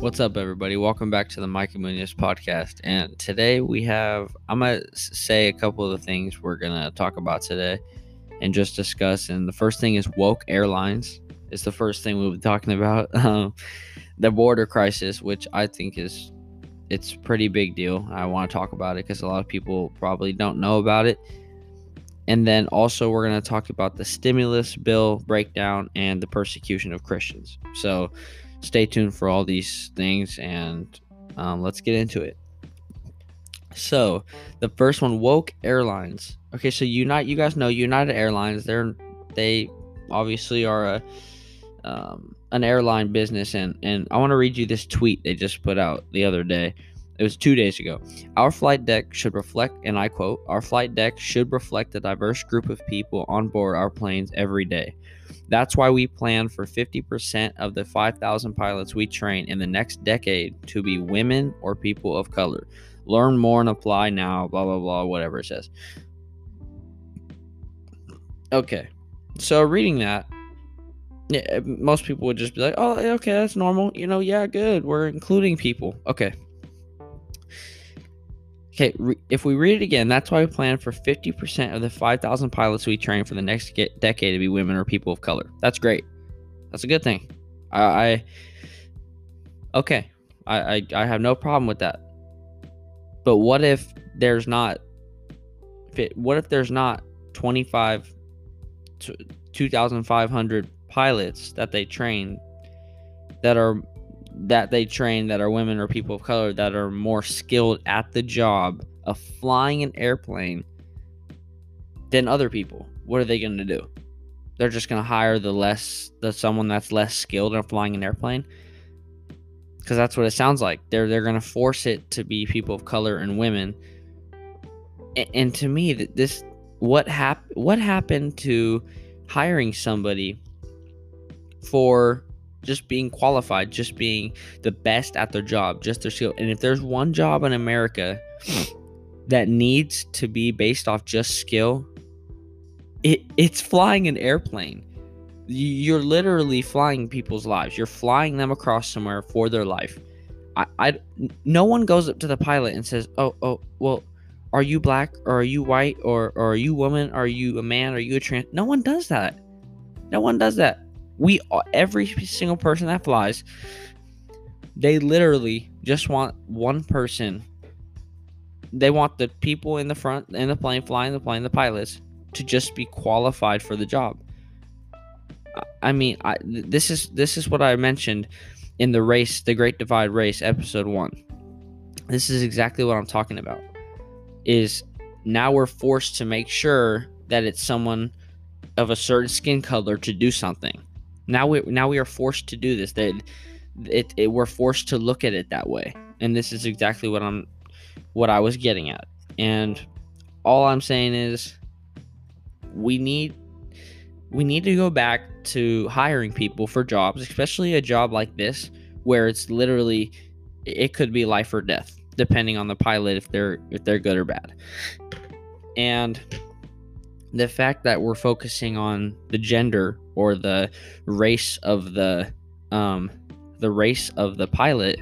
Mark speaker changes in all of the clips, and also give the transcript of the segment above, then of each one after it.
Speaker 1: What's up, everybody? Welcome back to the Mike and Munoz podcast. And today we have, I'm going to say a couple of the things we're going to talk about today and just discuss. And the first thing is woke airlines, It's the first thing we'll be talking about. Um, the border crisis, which I think is it's pretty big deal. I want to talk about it because a lot of people probably don't know about it. And then also we're going to talk about the stimulus bill breakdown and the persecution of Christians. So stay tuned for all these things and um, let's get into it. So the first one, woke airlines. Okay, so Unite, you guys know United Airlines. They're they obviously are a um, an airline business, and and I want to read you this tweet they just put out the other day. It was two days ago. Our flight deck should reflect, and I quote, Our flight deck should reflect the diverse group of people on board our planes every day. That's why we plan for 50% of the 5,000 pilots we train in the next decade to be women or people of color. Learn more and apply now, blah, blah, blah, whatever it says. Okay. So reading that, yeah, most people would just be like, oh, okay, that's normal. You know, yeah, good. We're including people. Okay. Okay, re- if we read it again, that's why we plan for 50% of the 5,000 pilots we train for the next get- decade to be women or people of color. That's great. That's a good thing. I, I okay, I, I I have no problem with that. But what if there's not? What if there's not 25, 2,500 pilots that they train that are that they train that are women or people of color that are more skilled at the job of flying an airplane than other people. What are they going to do? They're just going to hire the less the someone that's less skilled in flying an airplane because that's what it sounds like. They're they're going to force it to be people of color and women. And, and to me, that this what hap- what happened to hiring somebody for just being qualified, just being the best at their job, just their skill. And if there's one job in America that needs to be based off just skill, it it's flying an airplane. You're literally flying people's lives. You're flying them across somewhere for their life. I, I no one goes up to the pilot and says, "Oh, oh, well, are you black or are you white or, or are you woman? Are you a man? Are you a trans?" No one does that. No one does that we every single person that flies they literally just want one person. They want the people in the front in the plane flying the plane the pilots to just be qualified for the job. I mean I, this is this is what i mentioned in the race the great divide race episode 1 this is exactly what i'm talking about is now we're forced to make sure that it's someone of a certain skin color to do something now we now we are forced to do this. That it, it we're forced to look at it that way, and this is exactly what I'm what I was getting at. And all I'm saying is we need we need to go back to hiring people for jobs, especially a job like this where it's literally it could be life or death depending on the pilot if they're if they're good or bad. And the fact that we're focusing on the gender or the race of the um the race of the pilot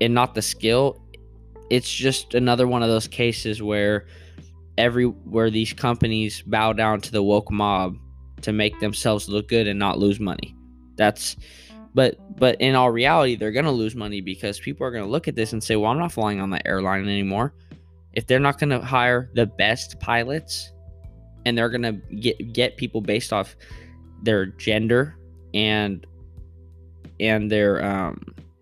Speaker 1: and not the skill it's just another one of those cases where every where these companies bow down to the woke mob to make themselves look good and not lose money. That's but but in all reality they're going to lose money because people are going to look at this and say well i'm not flying on that airline anymore. If they're not going to hire the best pilots and they're gonna get get people based off their gender and and their um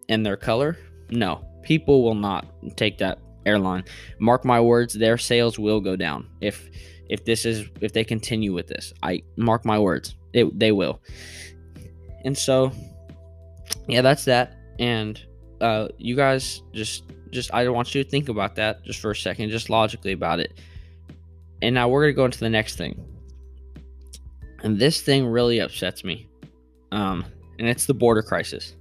Speaker 1: and their color? No. People will not take that airline. Mark my words their sales will go down if if this is if they continue with this. I mark my words it, they will. And so yeah that's that. And uh you guys just just i want you to think about that just for a second just logically about it and now we're to go into the next thing. And this thing really upsets me. Um, and it's the border crisis.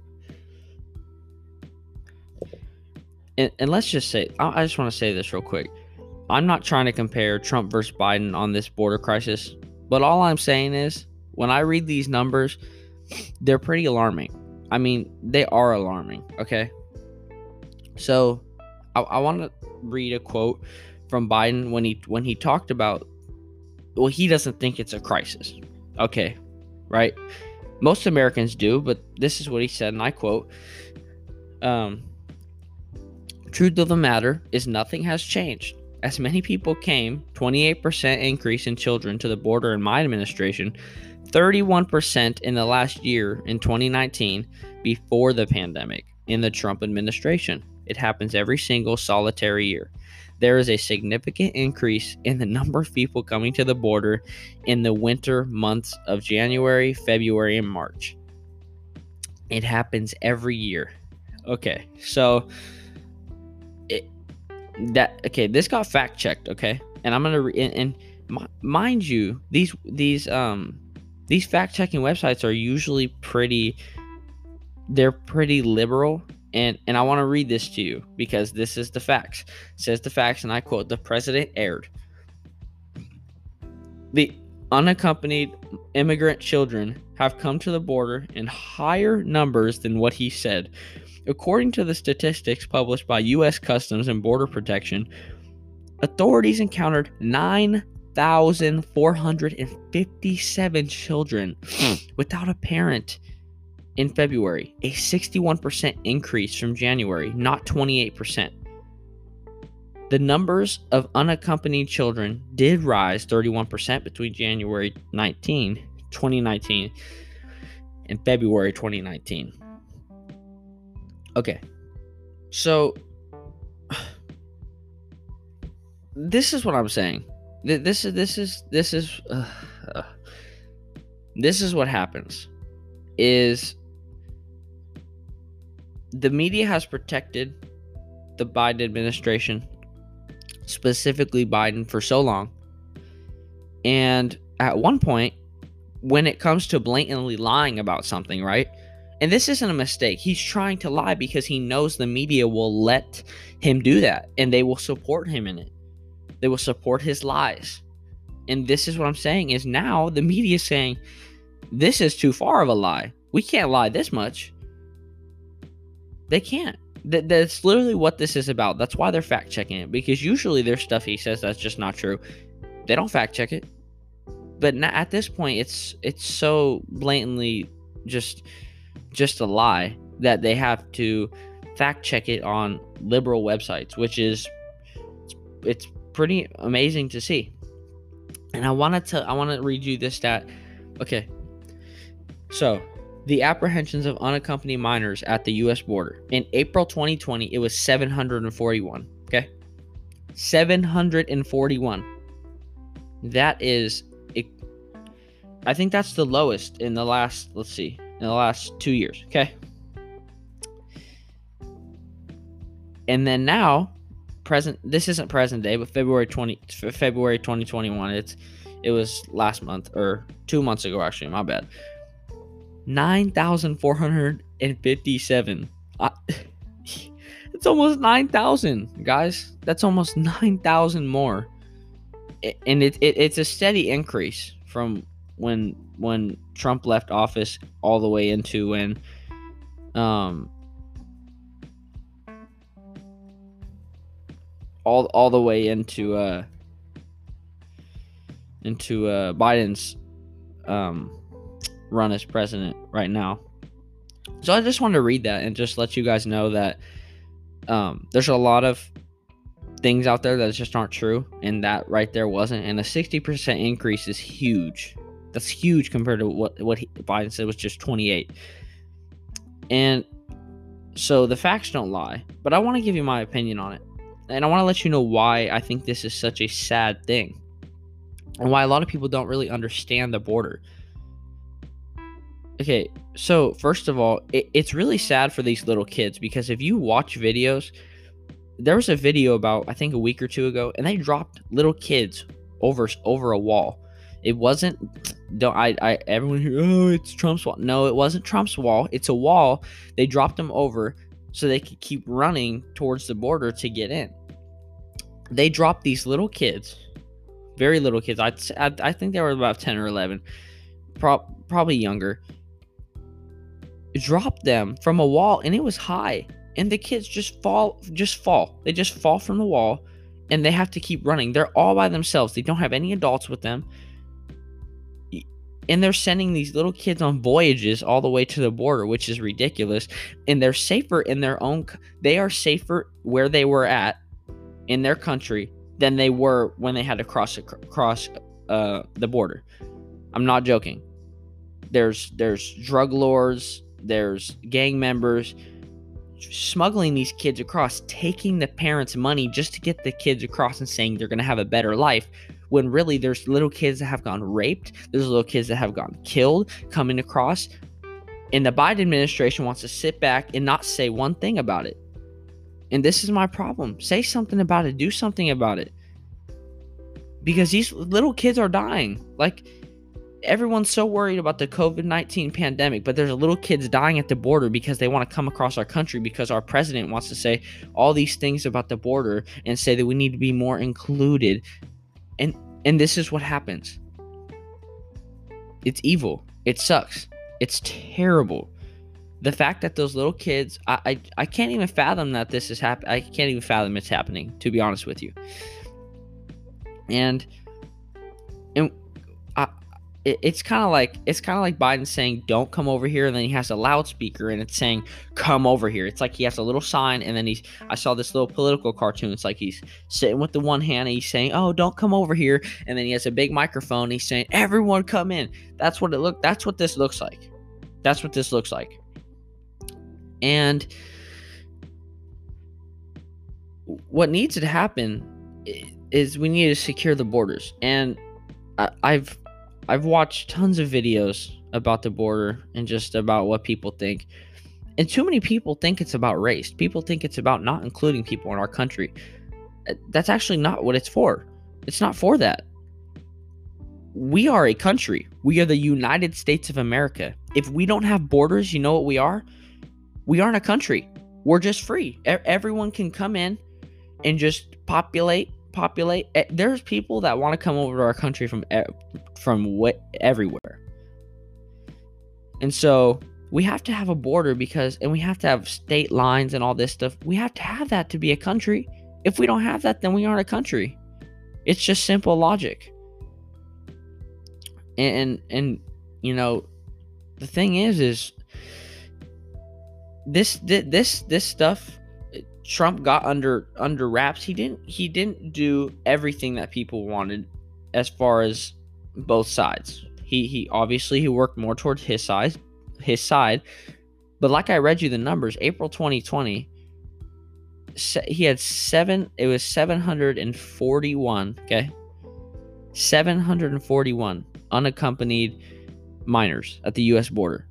Speaker 1: And, and let's just say, I, I just want to say this real quick. I'm not trying to compare Trump versus Biden on this border crisis, but all I'm saying is when I read these numbers, they're pretty alarming. I mean, they are alarming. Okay. So, I, I want to read a quote from Biden when he when he talked about. Well, he doesn't think it's a crisis. Okay, right? Most Americans do, but this is what he said, and I quote. Um, Truth of the matter is nothing has changed. As many people came, 28% increase in children to the border in my administration, 31% in the last year in 2019 before the pandemic in the Trump administration. It happens every single solitary year. There is a significant increase in the number of people coming to the border in the winter months of January, February, and March. It happens every year. Okay, so it that okay this got fact checked okay and i'm gonna re- and, and mind you these these um these fact checking websites are usually pretty they're pretty liberal and and i want to read this to you because this is the facts it says the facts and i quote the president erred. the unaccompanied immigrant children have come to the border in higher numbers than what he said According to the statistics published by U.S. Customs and Border Protection, authorities encountered 9,457 children without a parent in February, a 61% increase from January, not 28%. The numbers of unaccompanied children did rise 31% between January 19, 2019 and February 2019. Okay. So this is what I'm saying. This is this is this is uh, uh, this is what happens is the media has protected the Biden administration, specifically Biden, for so long. And at one point, when it comes to blatantly lying about something, right? And this isn't a mistake. He's trying to lie because he knows the media will let him do that and they will support him in it. They will support his lies. And this is what I'm saying is now the media is saying this is too far of a lie. We can't lie this much. They can't. that's literally what this is about. That's why they're fact checking it because usually there's stuff he says that's just not true. They don't fact check it. But at this point it's it's so blatantly just just a lie that they have to fact check it on liberal websites, which is it's pretty amazing to see. And I wanted to I want to read you this stat. Okay. So, the apprehensions of unaccompanied minors at the US border. In April 2020, it was 741, okay? 741. That is I think that's the lowest in the last, let's see, in the last two years. Okay. And then now, present. This isn't present day, but February twenty, February twenty twenty one. It's it was last month or two months ago. Actually, my bad. Nine thousand four hundred and fifty seven. it's almost nine thousand, guys. That's almost nine thousand more, and it, it it's a steady increase from when when Trump left office all the way into when um all all the way into uh into uh Biden's um run as president right now. So I just wanted to read that and just let you guys know that um there's a lot of things out there that just aren't true and that right there wasn't and a 60% increase is huge that's huge compared to what what he, Biden said was just 28. And so the facts don't lie, but I want to give you my opinion on it. And I want to let you know why I think this is such a sad thing. And why a lot of people don't really understand the border. Okay, so first of all, it, it's really sad for these little kids because if you watch videos, there was a video about I think a week or two ago, and they dropped little kids over over a wall. It wasn't don't I, I everyone here oh it's Trump's wall. No, it wasn't Trump's wall. It's a wall. They dropped them over so they could keep running towards the border to get in. They dropped these little kids, very little kids. I I, I think they were about 10 or 11. Pro, probably younger. Drop them from a wall and it was high. And the kids just fall just fall. They just fall from the wall and they have to keep running. They're all by themselves. They don't have any adults with them. And they're sending these little kids on voyages all the way to the border which is ridiculous. And they're safer in their own they are safer where they were at in their country than they were when they had to cross across uh, the border. I'm not joking. There's there's drug lords there's gang members smuggling these kids across, taking the parents' money just to get the kids across and saying they're going to have a better life. When really there's little kids that have gone raped, there's little kids that have gone killed coming across. And the Biden administration wants to sit back and not say one thing about it. And this is my problem. Say something about it, do something about it. Because these little kids are dying. Like, everyone's so worried about the COVID 19 pandemic, but there's little kids dying at the border because they want to come across our country because our president wants to say all these things about the border and say that we need to be more included. And and this is what happens. It's evil. It sucks. It's terrible. The fact that those little kids, I, I, I can't even fathom that this is happening. I can't even fathom it's happening, to be honest with you. And and it, it's kind of like it's kind of like Biden saying don't come over here and then he has a loudspeaker and it's saying come over here. It's like he has a little sign and then he's I saw this little political cartoon. It's like he's sitting with the one hand and he's saying, "Oh, don't come over here." And then he has a big microphone. and he's saying, "Everyone come in." That's what it look that's what this looks like. That's what this looks like. And what needs to happen is we need to secure the borders. And I, I've I've watched tons of videos about the border and just about what people think. And too many people think it's about race. People think it's about not including people in our country. Uh, that's actually not what it's for. It's not for that. We are a country. We are the United States of America. If we don't have borders, you know what we are? We aren't a country. We're just free. Everyone can come in and just populate populate. Eh, there's people that want to come over to our country from from what everywhere, and so we have to have a border because, and we have to have state lines and all this stuff. We have to have that to be a country. If we don't have that, then we aren't a country. It's just simple logic. And and you know, the thing is, is this this this stuff Trump got under under wraps. He didn't he didn't do everything that people wanted as far as both sides. He he obviously he worked more towards his side his side. But like I read you the numbers, April 2020 he had 7 it was 741, okay? 741 unaccompanied minors at the US border.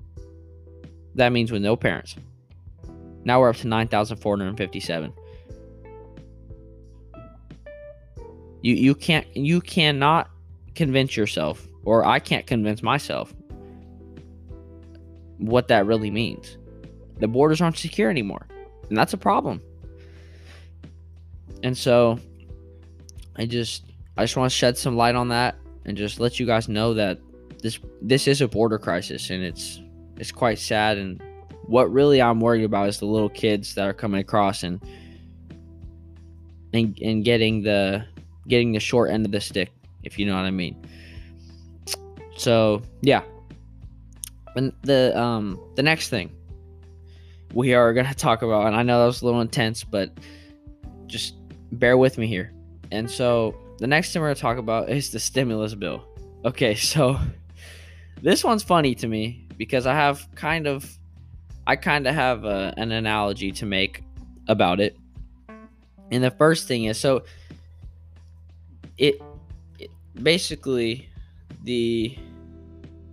Speaker 1: That means with no parents. Now we're up to 9,457. You you can't you cannot convince yourself or I can't convince myself what that really means. The borders aren't secure anymore. And that's a problem. And so I just I just want to shed some light on that and just let you guys know that this this is a border crisis and it's it's quite sad and what really I'm worried about is the little kids that are coming across and and and getting the getting the short end of the stick, if you know what I mean. So yeah. And the um the next thing we are gonna talk about, and I know that was a little intense, but just bear with me here. And so the next thing we're gonna talk about is the stimulus bill. Okay, so this one's funny to me because I have kind of I kind of have a, an analogy to make about it. And the first thing is so it, it basically the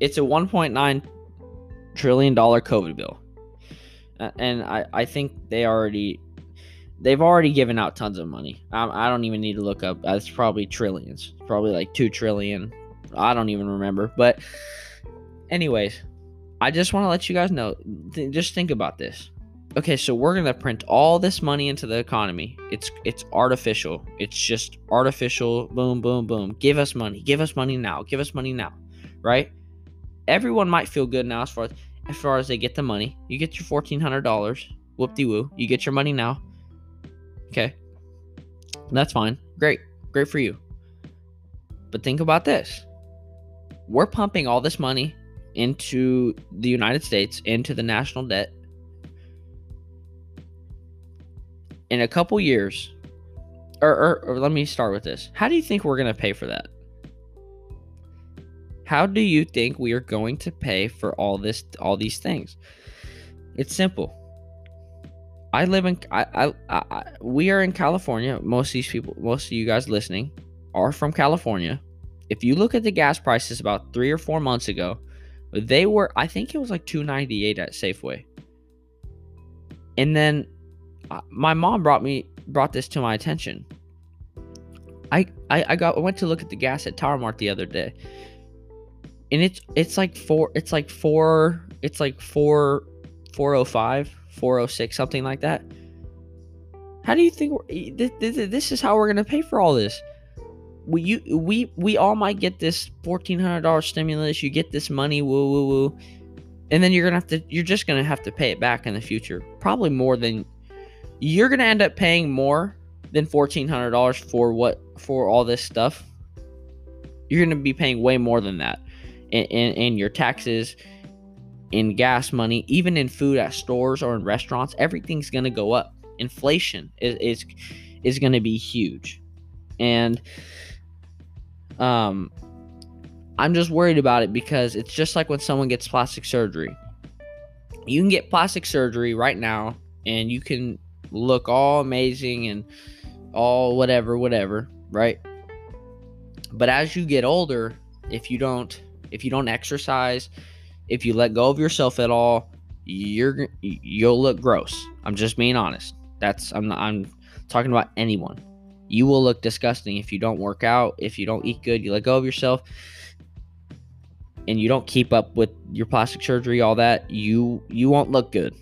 Speaker 1: it's a 1.9 trillion dollar COVID bill. And I, I think they already they've already given out tons of money. I, I don't even need to look up. It's probably trillions. Probably like 2 trillion. I don't even remember. But anyways, I just want to let you guys know. Th- just think about this. Okay, so we're gonna print all this money into the economy. It's it's artificial. It's just artificial. Boom, boom, boom. Give us money. Give us money now. Give us money now. Right? Everyone might feel good now as far as as far as they get the money. You get your fourteen hundred dollars. Whoop de woo. You get your money now. Okay. That's fine. Great. Great for you. But think about this. We're pumping all this money into the United States, into the national debt. In a couple years, or, or, or let me start with this. How do you think we're going to pay for that? How do you think we are going to pay for all this all these things? It's simple. I live in I, I, I we are in California. Most of these people, most of you guys listening are from California. If you look at the gas prices about 3 or 4 months ago, they were I think it was like 298 at Safeway. And then uh, my mom brought me brought this to my attention. I, I I got I went to look at the gas at Tower Mart the other day and it's it's like four it's like four it's like four 405 406 something like that how do you think this, this is how we're gonna pay for all this we you we we all might get this $1400 stimulus you get this money woo woo woo and then you're gonna have to you're just gonna have to pay it back in the future probably more than you're gonna end up paying more than $1400 for what for all this stuff you're gonna be paying way more than that in, in, in your taxes, in gas money, even in food at stores or in restaurants, everything's to go up. Inflation is is, is to be huge, and um, I'm just worried about it because it's just like when someone gets plastic surgery. You can get plastic surgery right now, and you can look all amazing and all whatever, whatever, right? But as you get older, if you don't if you don't exercise, if you let go of yourself at all, you're you'll look gross. I'm just being honest. That's I'm I'm talking about anyone. You will look disgusting if you don't work out, if you don't eat good, you let go of yourself and you don't keep up with your plastic surgery all that, you you won't look good.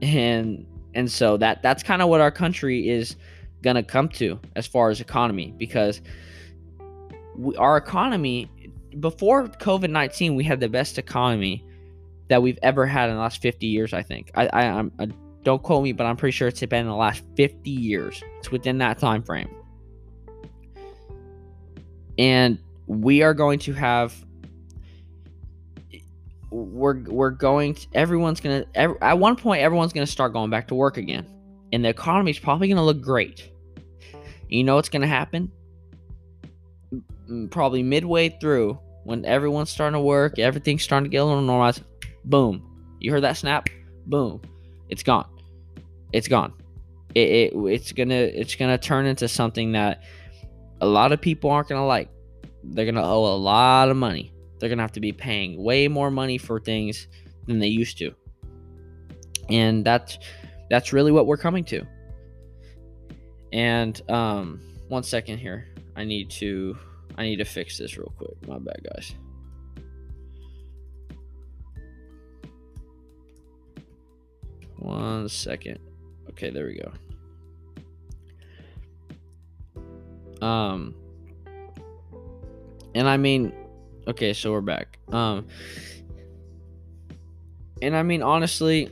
Speaker 1: And and so that that's kind of what our country is to come to as far as economy because we, our economy before COVID nineteen, we had the best economy that we've ever had in the last fifty years. I think. I, I, I'm, don't quote me, but I'm pretty sure it's been in the last fifty years. It's within that time frame, and we are going to have. We're we're going. To, everyone's gonna. Every, at one point, everyone's gonna start going back to work again, and the economy is probably gonna look great. You know what's gonna happen? Probably midway through, when everyone's starting to work, everything's starting to get a little normalized, boom. You heard that snap? Boom. It's gone. It's gone. It, it it's gonna it's gonna turn into something that a lot of people aren't gonna like. They're gonna owe a lot of money. They're gonna have to be paying way more money for things than they used to. And that's that's really what we're coming to. And um one second here. I need to I need to fix this real quick. My bad, guys. One second. Okay, there we go. Um, and I mean, okay, so we're back. Um, and I mean, honestly,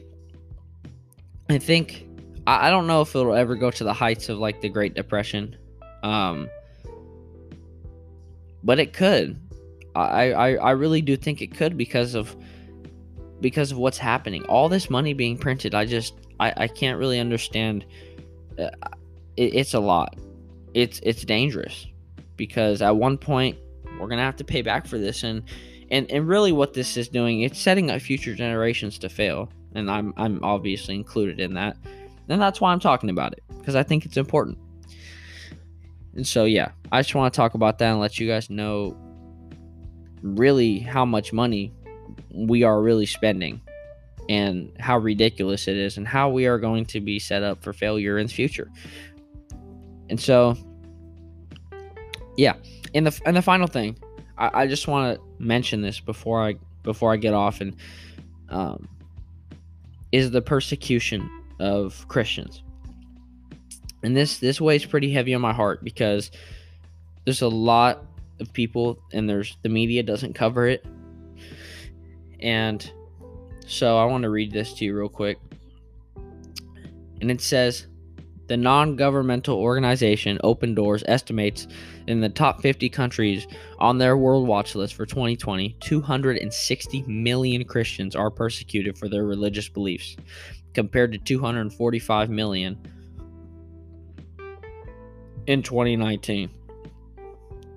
Speaker 1: I think I, I don't know if it'll ever go to the heights of like the Great Depression. Um, but it could. I, I I really do think it could because of because of what's happening. All this money being printed, I just I, I can't really understand. Uh, it, it's a lot. It's it's dangerous because at one point we're gonna have to pay back for this, and and and really what this is doing, it's setting up future generations to fail, and I'm I'm obviously included in that, and that's why I'm talking about it because I think it's important. And so, yeah, I just want to talk about that and let you guys know really how much money we are really spending and how ridiculous it is and how we are going to be set up for failure in the future. And so, yeah, and the and the final thing, I, I just want to mention this before I before I get off and um, is the persecution of Christians. And this this weighs pretty heavy on my heart because there's a lot of people and there's the media doesn't cover it. And So I want to read this to you real quick. And it says the non governmental organization Open Doors estimates in the top 50 countries on their World Watch list for 2020, 260 million Christians are persecuted for their religious beliefs, compared to 245 million in 2019.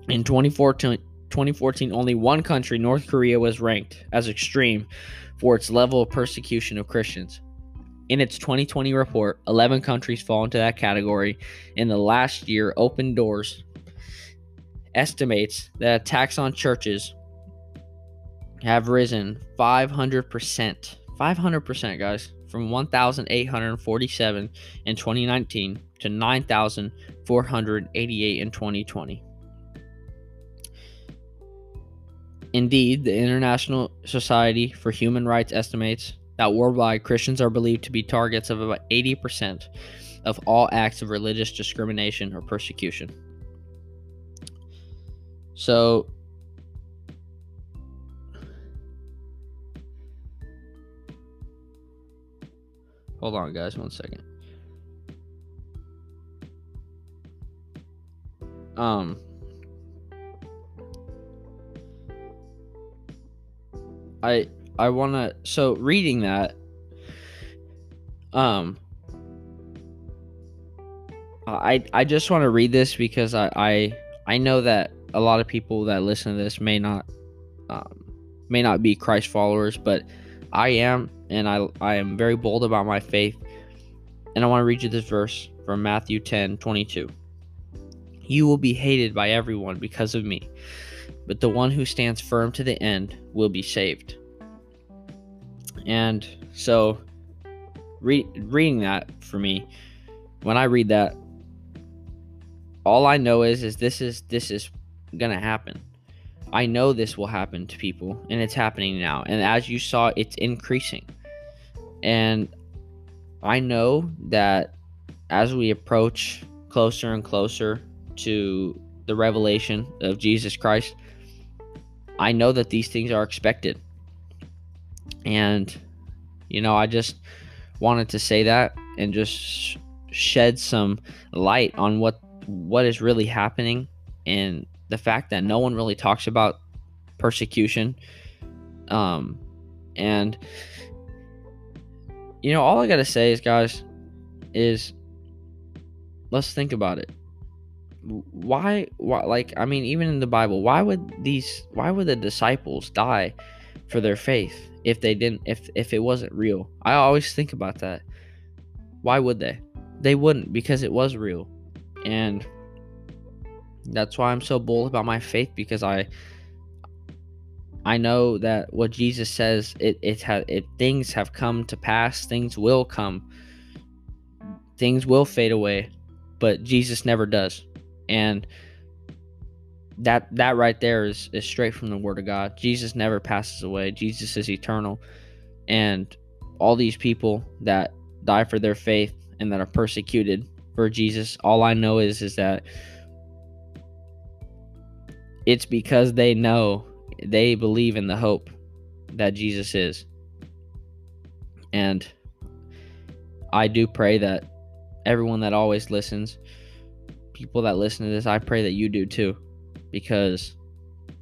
Speaker 1: In 2014, 2014, only one country, North Korea, was ranked as extreme for its level of persecution of Christians. In its 2020 report, 11 countries fall into that category. In the last year, Open Doors estimates that attacks on churches have risen 500%. 500%, guys, from 1,847 in 2019 to 9,488 in 2020. Indeed, the International Society for Human Rights estimates that worldwide Christians are believed to be targets of about 80% of all acts of religious discrimination or persecution. So, hold on, guys, one second. Um, I I want to so reading that um I I just want to read this because I I I know that a lot of people that listen to this may not um, may not be Christ followers, but I am, and I I am very bold about my faith. And I want to read you this verse from Matthew 10, 22. You will be hated by everyone because of me, but the one who stands firm to the end will be saved. And so, re- reading that for me, when I read that, all I know is is this is this is gonna happen. I know this will happen to people, and it's happening now. And as you saw, it's increasing. And I know that as we approach closer and closer to the revelation of Jesus Christ, I know that these things are expected. And, you know, I just wanted to say that and just shed some light on what what is really happening and the fact that no one really talks about persecution um and you know all i gotta say is guys is let's think about it why why like i mean even in the bible why would these why would the disciples die for their faith if they didn't if if it wasn't real? I always think about that. Why would they? They wouldn't because it was real. And that's why i'm so bold about my faith because i i know that what jesus says it it has it things have come to pass things will come things will fade away but jesus never does and that that right there is is straight from the word of God. Jesus never passes away. Jesus is eternal. And all these people that die for their faith and that are persecuted for Jesus, all I know is is that it's because they know they believe in the hope that Jesus is. And I do pray that everyone that always listens, people that listen to this, I pray that you do too because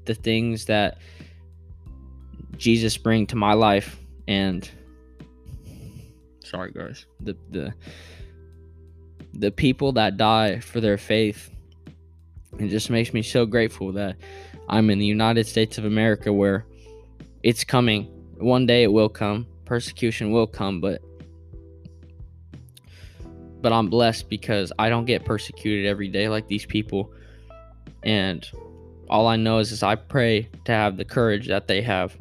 Speaker 1: the things that Jesus bring to my life and sorry guys. the the the people that die for their faith it just makes me so grateful that I'm in the United States of America where it's coming. One day it will come. Persecution will come but but I'm blessed because I don't get persecuted every day like these people and all I know is, is I pray to have the courage that they have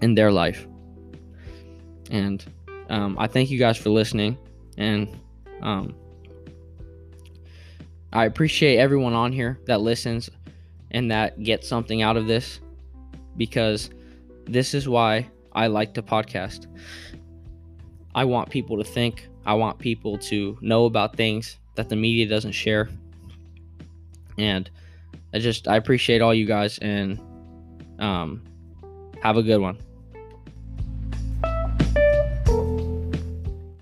Speaker 1: in their life. And um, I thank you guys for listening. And um, I appreciate everyone on here that listens and that gets something out of this because this is why I like to podcast. I want people to think, I want people to know about things that the media doesn't share. And I just I appreciate all you guys and um have a good one.